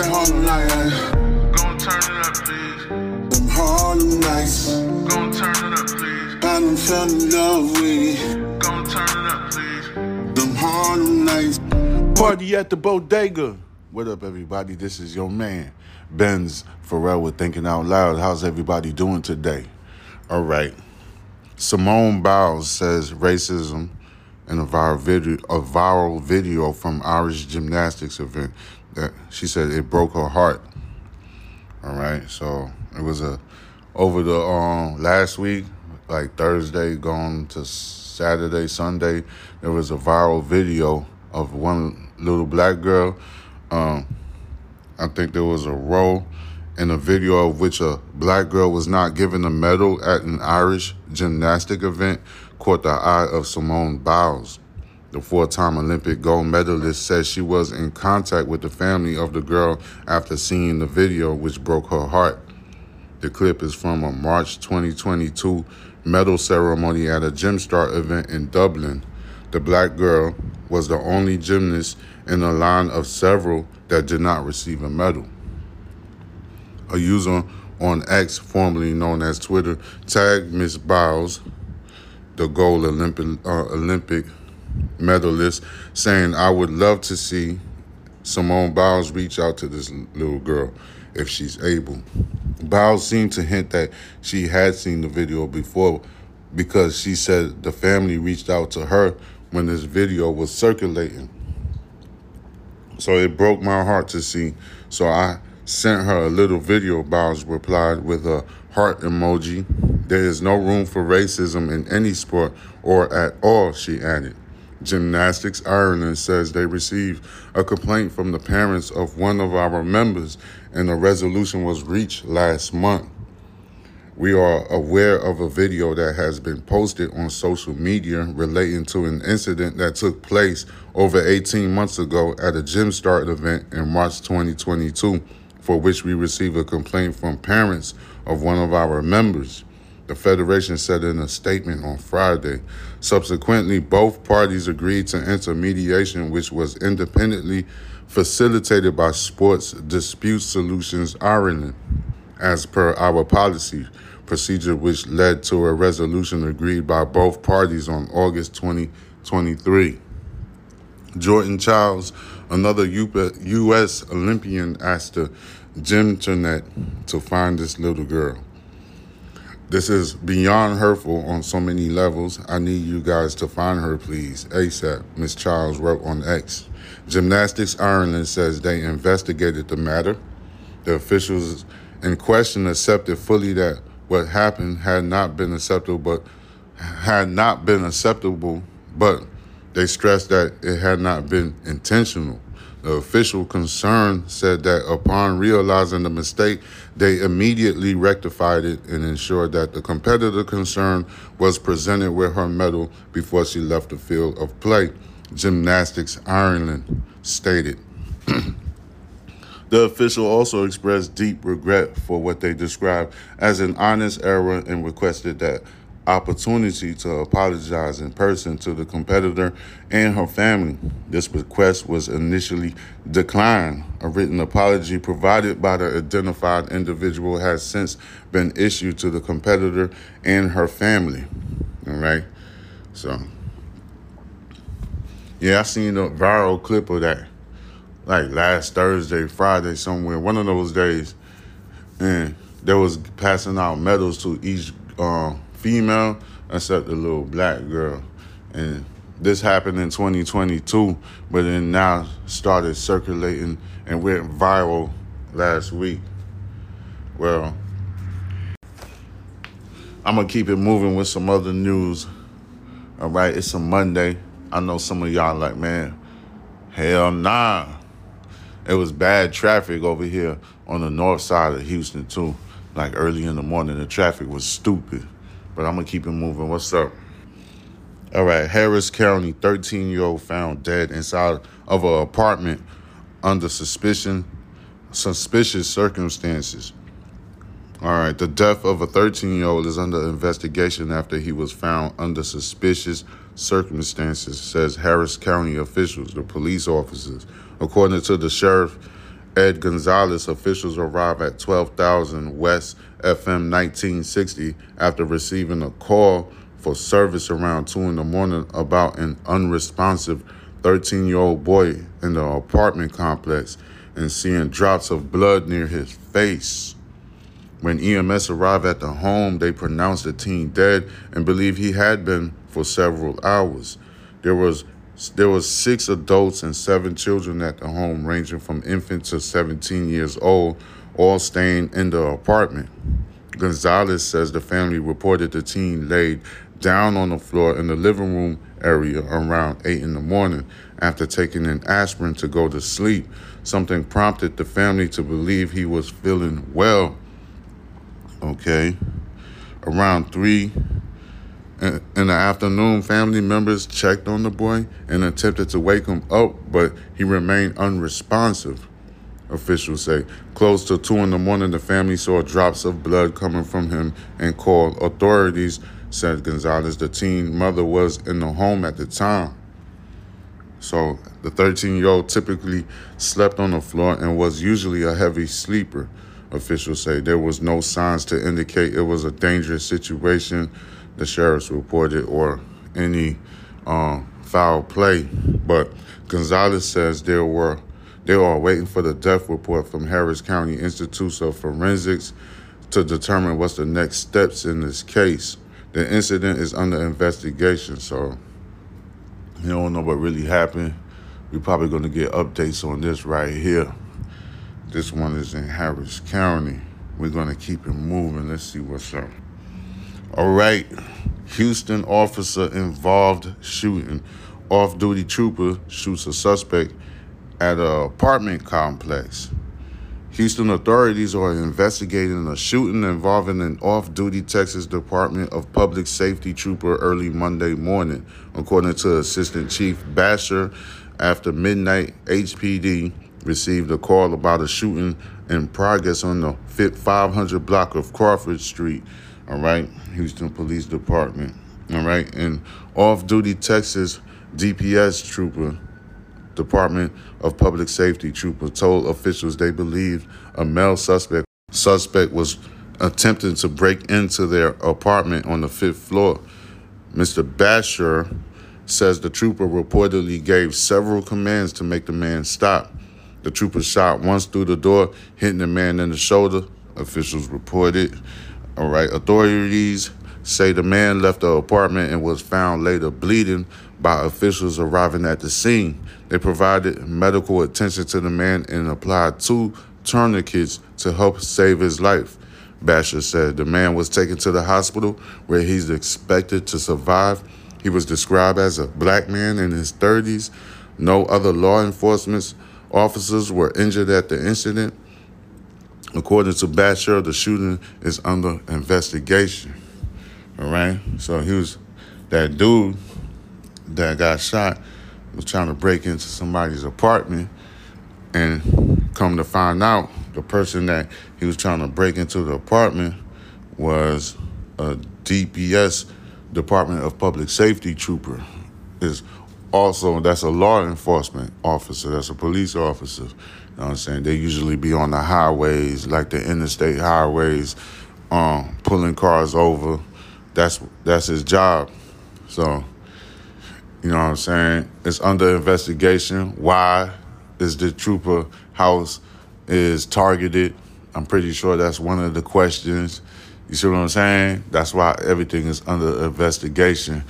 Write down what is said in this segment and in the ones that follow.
that Harlem night. Gon' turn it up, please. Them Harlem nights. Gon' turn it up, please. I done fell in love with it. Gon' turn it up, please. Them Harlem nights. Party at the bodega. What up, everybody? This is your man, Benz Pharrell with Thinking Out Loud. How's everybody doing today? All right. Simone Biles says racism in a viral video, a viral video from Irish gymnastics event that she said it broke her heart. All right, so it was a over the um last week, like Thursday, going to Saturday, Sunday. There was a viral video of one little black girl. Um, I think there was a row in a video of which a black girl was not given a medal at an Irish gymnastic event caught the eye of Simone Biles. The four time Olympic gold medalist says she was in contact with the family of the girl after seeing the video, which broke her heart. The clip is from a March 2022 medal ceremony at a Gymstart event in Dublin. The black girl was the only gymnast in a line of several that did not receive a medal. A user on X, formerly known as Twitter, tagged Miss Biles, the gold Olympic, uh, Olympic medalist, saying, I would love to see Simone Biles reach out to this little girl if she's able. Biles seemed to hint that she had seen the video before because she said the family reached out to her when this video was circulating. So it broke my heart to see. So I sent her a little video. Biles replied with a heart emoji. There is no room for racism in any sport or at all, she added. Gymnastics Ireland says they received a complaint from the parents of one of our members and a resolution was reached last month. We are aware of a video that has been posted on social media relating to an incident that took place over 18 months ago at a Gymstart event in March 2022, for which we received a complaint from parents of one of our members. The Federation said in a statement on Friday. Subsequently, both parties agreed to enter mediation, which was independently facilitated by Sports Dispute Solutions Ireland, as per our policy procedure, which led to a resolution agreed by both parties on August 2023. Jordan Chiles, another U.S. Olympian, asked the Gymternet to find this little girl. This is beyond hurtful on so many levels. I need you guys to find her, please, ASAP, Ms. Chiles wrote on X. Gymnastics Ireland says they investigated the matter. The officials in question accepted fully that what happened had not been acceptable, but had not been acceptable, but they stressed that it had not been intentional. The official concern said that upon realizing the mistake, they immediately rectified it and ensured that the competitor concerned was presented with her medal before she left the field of play. Gymnastics Ireland stated. The official also expressed deep regret for what they described as an honest error and requested that opportunity to apologize in person to the competitor and her family. This request was initially declined. A written apology provided by the identified individual has since been issued to the competitor and her family. All right. So, yeah, I seen a viral clip of that like last Thursday, Friday, somewhere, one of those days, and they was passing out medals to each uh, female except the little black girl. And this happened in 2022, but then now started circulating and went viral last week. Well, I'm gonna keep it moving with some other news. All right, it's a Monday. I know some of y'all like, man, hell nah. It was bad traffic over here on the north side of Houston too. Like early in the morning, the traffic was stupid. But I'm gonna keep it moving. What's up? All right, Harris County, 13 year old found dead inside of an apartment under suspicion, suspicious circumstances. All right, the death of a 13 year old is under investigation after he was found under suspicious circumstances, says Harris County officials, the police officers. According to the sheriff Ed Gonzalez officials arrived at 12,000 West FM 1960 after receiving a call for service around 2 in the morning about an unresponsive 13 year old boy in the apartment complex and seeing drops of blood near his face. When EMS arrived at the home, they pronounced the teen dead and believed he had been for several hours. There was there was six adults and seven children at the home, ranging from infant to 17 years old, all staying in the apartment. Gonzalez says the family reported the teen laid down on the floor in the living room area around 8 in the morning after taking an aspirin to go to sleep. Something prompted the family to believe he was feeling well. Okay. Around 3 in the afternoon, family members checked on the boy and attempted to wake him up, but he remained unresponsive. Officials say close to two in the morning, the family saw drops of blood coming from him and called authorities. Said Gonzalez, the teen mother was in the home at the time. So the 13 year old typically slept on the floor and was usually a heavy sleeper. Officials say there was no signs to indicate it was a dangerous situation the sheriffs reported or any um, foul play. But Gonzalez says there were they are waiting for the death report from Harris County Institute of Forensics to determine what's the next steps in this case. The incident is under investigation, so you don't know what really happened. We're probably going to get updates on this right here. This one is in Harris County. We're going to keep it moving. Let's see what's up. All right. Houston officer involved shooting. Off duty trooper shoots a suspect at an apartment complex. Houston authorities are investigating a shooting involving an off duty Texas Department of Public Safety trooper early Monday morning, according to Assistant Chief Basher. After midnight, HPD received a call about a shooting in progress on the 500 block of Crawford Street all right, Houston Police Department, all right, and off duty Texas DPS trooper, Department of Public Safety trooper, told officials they believed a male suspect suspect was attempting to break into their apartment on the fifth floor. Mr. Basher says the trooper reportedly gave several commands to make the man stop. The trooper shot once through the door, hitting the man in the shoulder, officials reported. All right, authorities say the man left the apartment and was found later bleeding by officials arriving at the scene. They provided medical attention to the man and applied two tourniquets to help save his life. Basher said the man was taken to the hospital where he's expected to survive. He was described as a black man in his 30s. No other law enforcement officers were injured at the incident. According to Basher, the shooting is under investigation. All right. So he was that dude that got shot was trying to break into somebody's apartment and come to find out the person that he was trying to break into the apartment was a DPS Department of Public Safety trooper. Is also that's a law enforcement officer, that's a police officer You know what I'm saying? They usually be on the highways, like the interstate highways, um, pulling cars over. That's that's his job. So, you know what I'm saying? It's under investigation. Why is the trooper house is targeted? I'm pretty sure that's one of the questions. You see what I'm saying? That's why everything is under investigation.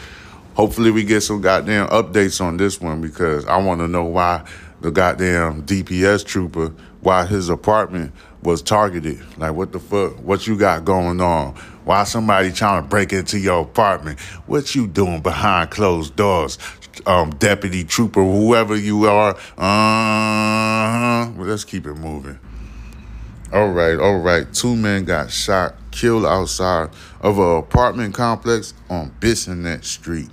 Hopefully, we get some goddamn updates on this one because I want to know why the goddamn DPS trooper why his apartment was targeted. Like, what the fuck? What you got going on? Why somebody trying to break into your apartment? What you doing behind closed doors? Um, deputy trooper, whoever you are. Uh, well, let's keep it moving. All right, all right. Two men got shot, killed outside of an apartment complex on Bissonnette Street.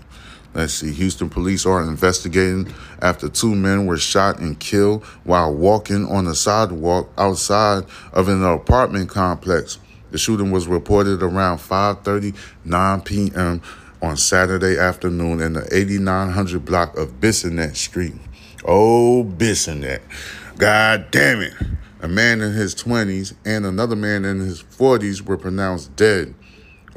Let's see. Houston police are investigating after two men were shot and killed while walking on the sidewalk outside of an apartment complex. The shooting was reported around 5:39 p.m. on Saturday afternoon in the 8900 block of Bissonnette Street. Oh, Bissonnette. God damn it. A man in his 20s and another man in his 40s were pronounced dead.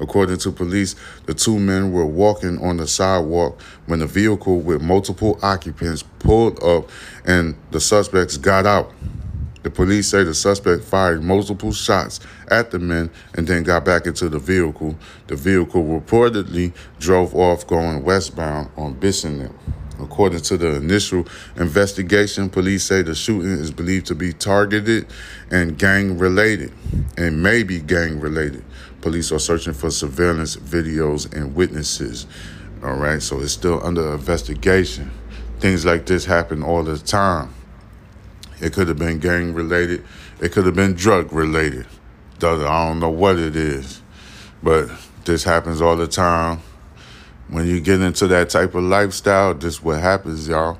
According to police, the two men were walking on the sidewalk when a vehicle with multiple occupants pulled up and the suspects got out. The police say the suspect fired multiple shots at the men and then got back into the vehicle. The vehicle reportedly drove off going westbound on Bissonnette. According to the initial investigation, police say the shooting is believed to be targeted and gang related and may be gang related. Police are searching for surveillance videos and witnesses. All right, so it's still under investigation. Things like this happen all the time. It could have been gang related, it could have been drug related. I don't know what it is, but this happens all the time when you get into that type of lifestyle, this what happens, y'all.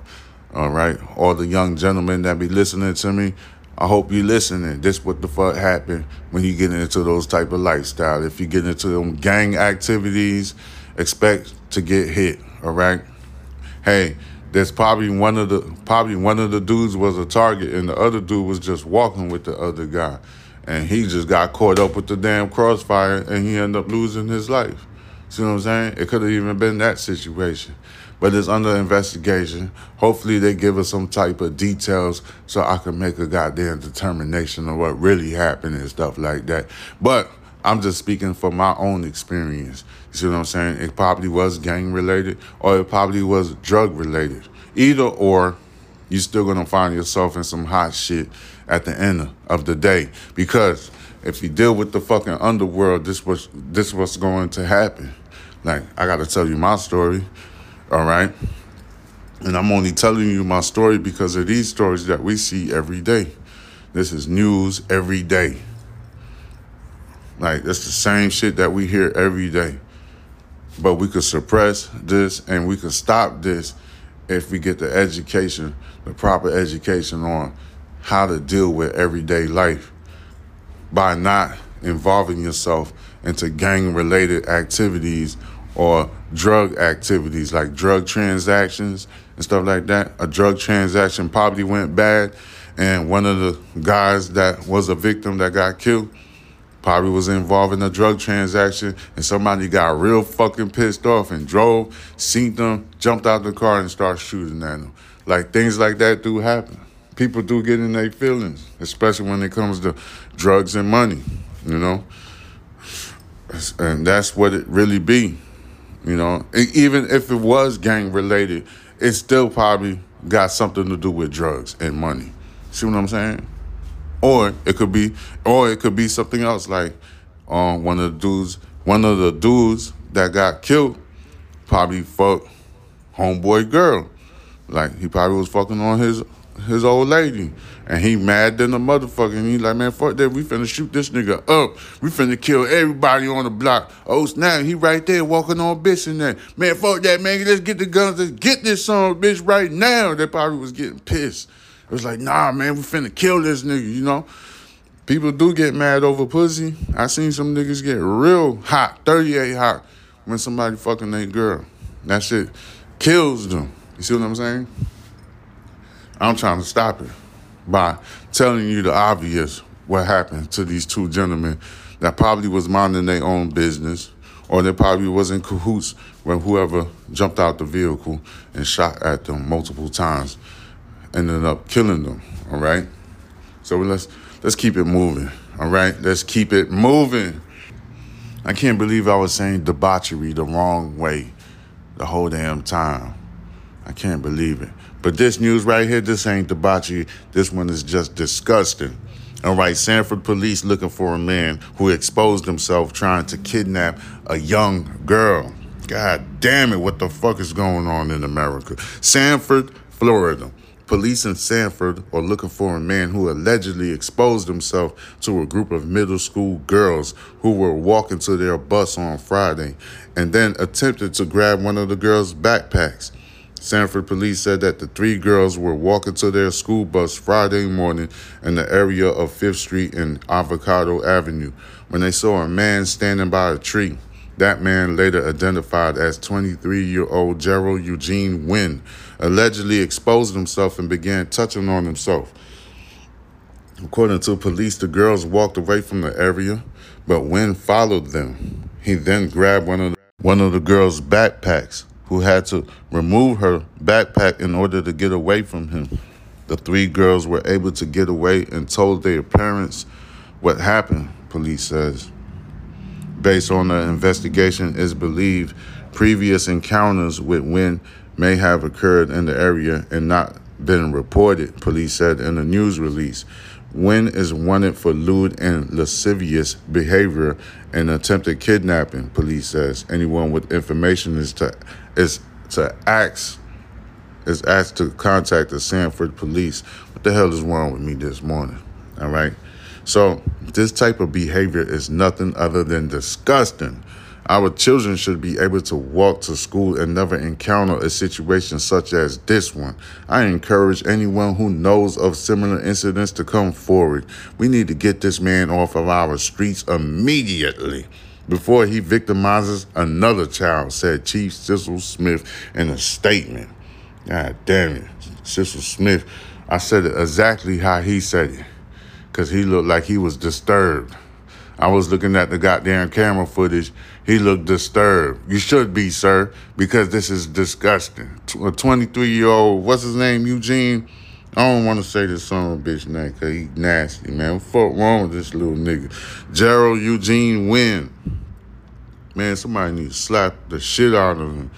All right, all the young gentlemen that be listening to me, I hope you listening. This what the fuck happened when you get into those type of lifestyle. If you get into them gang activities, expect to get hit. All right. Hey, there's probably one of the probably one of the dudes was a target, and the other dude was just walking with the other guy, and he just got caught up with the damn crossfire, and he ended up losing his life. See what I'm saying? It could have even been that situation. But it's under investigation. Hopefully they give us some type of details so I can make a goddamn determination of what really happened and stuff like that. But I'm just speaking from my own experience. You see what I'm saying? It probably was gang related or it probably was drug related. Either or, you're still gonna find yourself in some hot shit at the end of the day. Because if you deal with the fucking underworld, this was this was going to happen. Like, I got to tell you my story, all right? And I'm only telling you my story because of these stories that we see every day. This is news every day. Like, it's the same shit that we hear every day. But we could suppress this and we could stop this if we get the education, the proper education on how to deal with everyday life by not involving yourself into gang related activities or drug activities like drug transactions and stuff like that. A drug transaction probably went bad, and one of the guys that was a victim that got killed probably was involved in a drug transaction, and somebody got real fucking pissed off and drove, seen them, jumped out the car, and started shooting at them. Like things like that do happen. People do get in their feelings, especially when it comes to drugs and money, you know? And that's what it really be. You know, even if it was gang related, it still probably got something to do with drugs and money. See what I'm saying? Or it could be, or it could be something else like, um, one of the dudes, one of the dudes that got killed, probably fucked homeboy girl. Like he probably was fucking on his his old lady. And he mad than a motherfucker. And he like, man, fuck that. We finna shoot this nigga up. We finna kill everybody on the block. Oh, snap. He right there walking on bitch and that. Man, fuck that, man. Let's get the guns. Let's get this son bitch right now. They probably was getting pissed. It was like, nah, man, we finna kill this nigga, you know? People do get mad over pussy. I seen some niggas get real hot, 38 hot, when somebody fucking their girl. That shit kills them. You see what I'm saying? I'm trying to stop it by telling you the obvious what happened to these two gentlemen that probably was minding their own business or they probably was in cahoots when whoever jumped out the vehicle and shot at them multiple times ended up killing them all right? So let's let's keep it moving all right? Let's keep it moving. I can't believe i was saying debauchery the wrong way the whole damn time. I can't believe it but this news right here, this ain't debauchery. This one is just disgusting. All right, Sanford police looking for a man who exposed himself trying to kidnap a young girl. God damn it, what the fuck is going on in America? Sanford, Florida. Police in Sanford are looking for a man who allegedly exposed himself to a group of middle school girls who were walking to their bus on Friday and then attempted to grab one of the girls' backpacks. Sanford police said that the three girls were walking to their school bus Friday morning in the area of 5th Street and Avocado Avenue when they saw a man standing by a tree. That man, later identified as 23 year old Gerald Eugene Wynn, allegedly exposed himself and began touching on himself. According to police, the girls walked away from the area, but Wynn followed them. He then grabbed one of the, one of the girls' backpacks, who had to remove her backpack in order to get away from him. The three girls were able to get away and told their parents what happened, police says. Based on the investigation, it's believed previous encounters with Wynn may have occurred in the area and not been reported, police said in a news release. Wynn is wanted for lewd and lascivious behavior and attempted kidnapping, police says. Anyone with information is to is to ask is asked to contact the Sanford police. What the hell is wrong with me this morning? All right. So this type of behavior is nothing other than disgusting. Our children should be able to walk to school and never encounter a situation such as this one. I encourage anyone who knows of similar incidents to come forward. We need to get this man off of our streets immediately before he victimizes another child, said Chief Cecil Smith in a statement. God damn it. Cecil Smith, I said it exactly how he said it because he looked like he was disturbed. I was looking at the goddamn camera footage. He looked disturbed. You should be, sir, because this is disgusting. A 23 year old, what's his name, Eugene? I don't want to say this son of a bitch name because he nasty, man. What fuck wrong with this little nigga? Gerald Eugene Wynn. Man, somebody need to slap the shit out of him.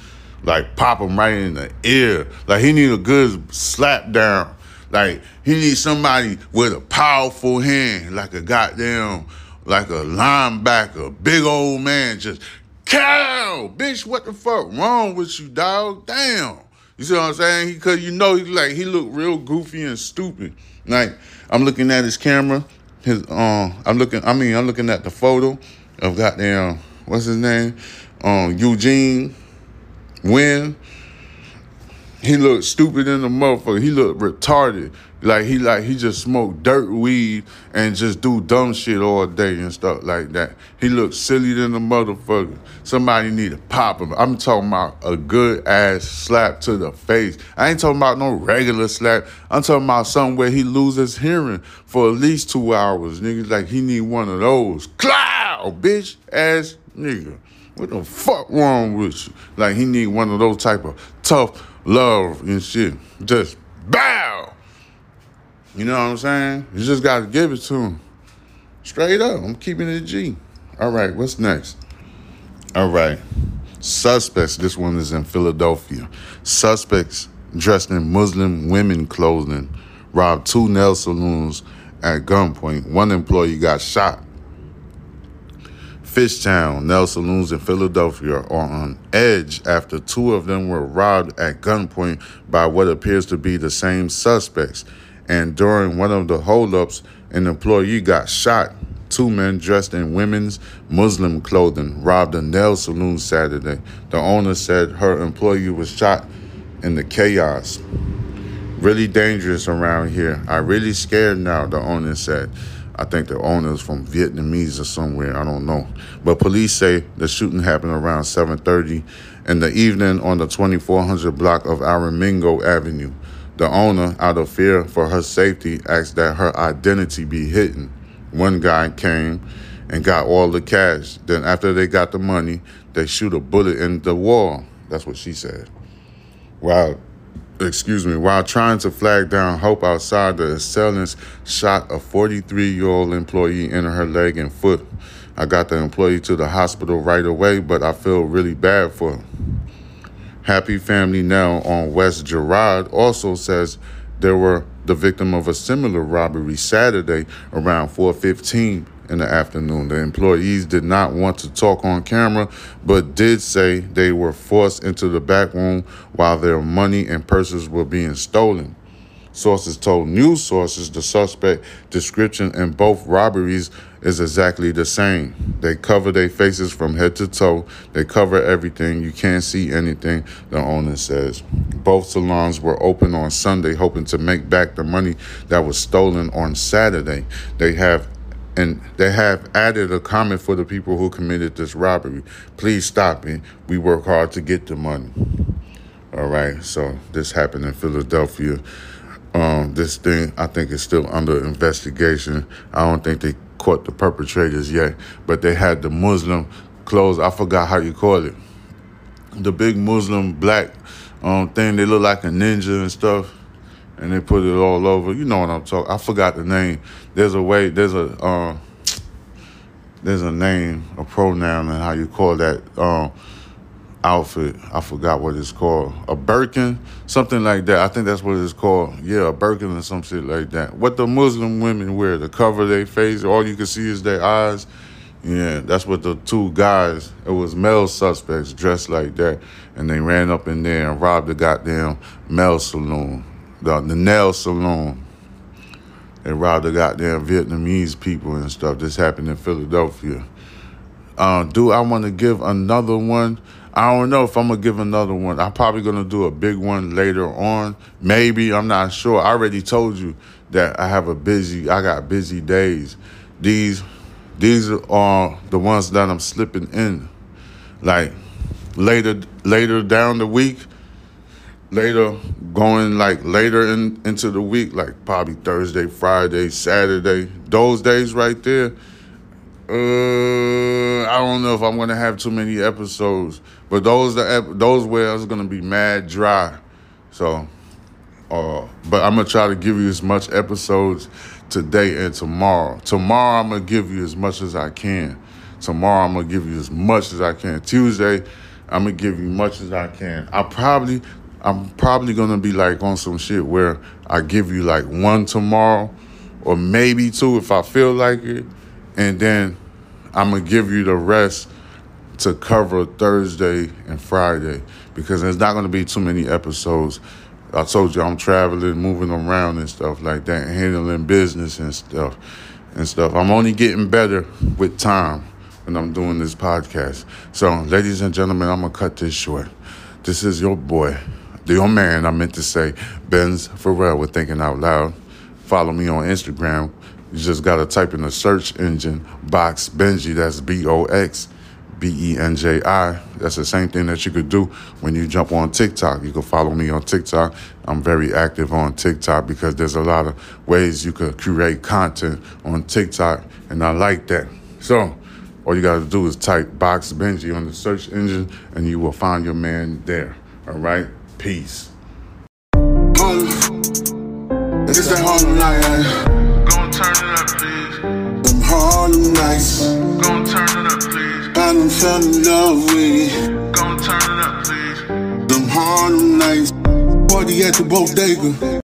Like pop him right in the ear. Like he need a good slap down. Like he needs somebody with a powerful hand, like a goddamn like a linebacker, big old man, just cow, bitch. What the fuck wrong with you, dog? Damn. You see what I'm saying? Because you know, he like he looked real goofy and stupid. Like I'm looking at his camera, his um, I'm looking. I mean, I'm looking at the photo of goddamn what's his name, um, Eugene Wynn. He looked stupid in the motherfucker. He looked retarded. Like he like he just smoked dirt weed and just do dumb shit all day and stuff like that. He looked silly than a motherfucker. Somebody need to pop him. I'm talking about a good ass slap to the face. I ain't talking about no regular slap. I'm talking about something where he loses hearing for at least two hours. Niggas like he need one of those. Cloud, bitch ass nigga. What the fuck wrong with you? Like he need one of those type of tough love and shit. Just bow. You know what I'm saying? You just got to give it to him. Straight up. I'm keeping it G. All right, what's next? All right. Suspects, this one is in Philadelphia. Suspects dressed in Muslim women clothing robbed two nail saloons at gunpoint. One employee got shot. Fishtown, nail saloons in Philadelphia are on edge after two of them were robbed at gunpoint by what appears to be the same suspects. And during one of the holdups, an employee got shot. Two men dressed in women's Muslim clothing robbed a nail saloon Saturday. The owner said her employee was shot in the chaos. Really dangerous around here. I really scared now, the owner said. I think the owner is from Vietnamese or somewhere. I don't know. But police say the shooting happened around 7:30 in the evening on the 2400 block of Aramingo Avenue. The owner, out of fear for her safety, asked that her identity be hidden. One guy came and got all the cash. Then after they got the money, they shoot a bullet in the wall. That's what she said. Wow excuse me, while trying to flag down Hope outside, the assailants shot a 43 year old employee in her leg and foot. I got the employee to the hospital right away, but I feel really bad for her. Happy Family Now on West Girard also says there were the victim of a similar robbery Saturday around 415 in the afternoon. The employees did not want to talk on camera, but did say they were forced into the back room while their money and purses were being stolen. Sources told news sources the suspect description in both robberies is exactly the same. They cover their faces from head to toe. They cover everything. You can't see anything, the owner says. Both salons were open on Sunday, hoping to make back the money that was stolen on Saturday. They have and they have added a comment for the people who committed this robbery. Please stop it. We work hard to get the money. All right, so this happened in Philadelphia. Um, this thing I think is still under investigation. I don't think they caught the perpetrators yet, but they had the Muslim clothes. I forgot how you call it. The big Muslim black um, thing. They look like a ninja and stuff, and they put it all over. You know what I'm talking. I forgot the name. There's a way. There's a. Uh, there's a name, a pronoun, and how you call that um, outfit. I forgot what it's called. A Birkin, something like that. I think that's what it's called. Yeah, a Birkin or some shit like that. What the Muslim women wear to cover their face, all you can see is their eyes. Yeah, that's what the two guys, it was male suspects dressed like that, and they ran up in there and robbed the goddamn male saloon, the, the nail saloon. They robbed the goddamn Vietnamese people and stuff. This happened in Philadelphia. Uh, do I want to give another one? I don't know if I'm gonna give another one. I'm probably gonna do a big one later on. Maybe I'm not sure. I already told you that I have a busy. I got busy days. These these are the ones that I'm slipping in. Like later later down the week, later going like later in into the week, like probably Thursday, Friday, Saturday, those days right there. Uh, I don't know if I'm gonna have too many episodes, but those the those where it's gonna be mad dry. So, uh, but I'm gonna try to give you as much episodes today and tomorrow. Tomorrow I'm gonna give you as much as I can. Tomorrow I'm gonna give you as much as I can. Tuesday I'm gonna give you much as I can. I probably I'm probably gonna be like on some shit where I give you like one tomorrow or maybe two if I feel like it, and then I'm gonna give you the rest to cover Thursday and Friday because there's not gonna be too many episodes I told you I'm traveling, moving around and stuff like that, handling business and stuff and stuff. I'm only getting better with time when I'm doing this podcast. So, ladies and gentlemen, I'm gonna cut this short. This is your boy, the your man. I meant to say, Benz Pharrell with Thinking Out Loud. Follow me on Instagram. You just gotta type in the search engine box Benji. That's B O X B E N J I. That's the same thing that you could do when you jump on TikTok. You can follow me on TikTok. I'm very active on TikTok because there's a lot of ways you could create content on TikTok, and I like that. So, all you got to do is type Box Benji on the search engine, and you will find your man there. All right? Peace. Harlem. It's that Harlem night. Gon' turn it up, please. Them Harlem nights. Gon' turn it up, please. I done fell in love with it. Gon' turn it up, please. Them Harlem nights. Party at the bodega.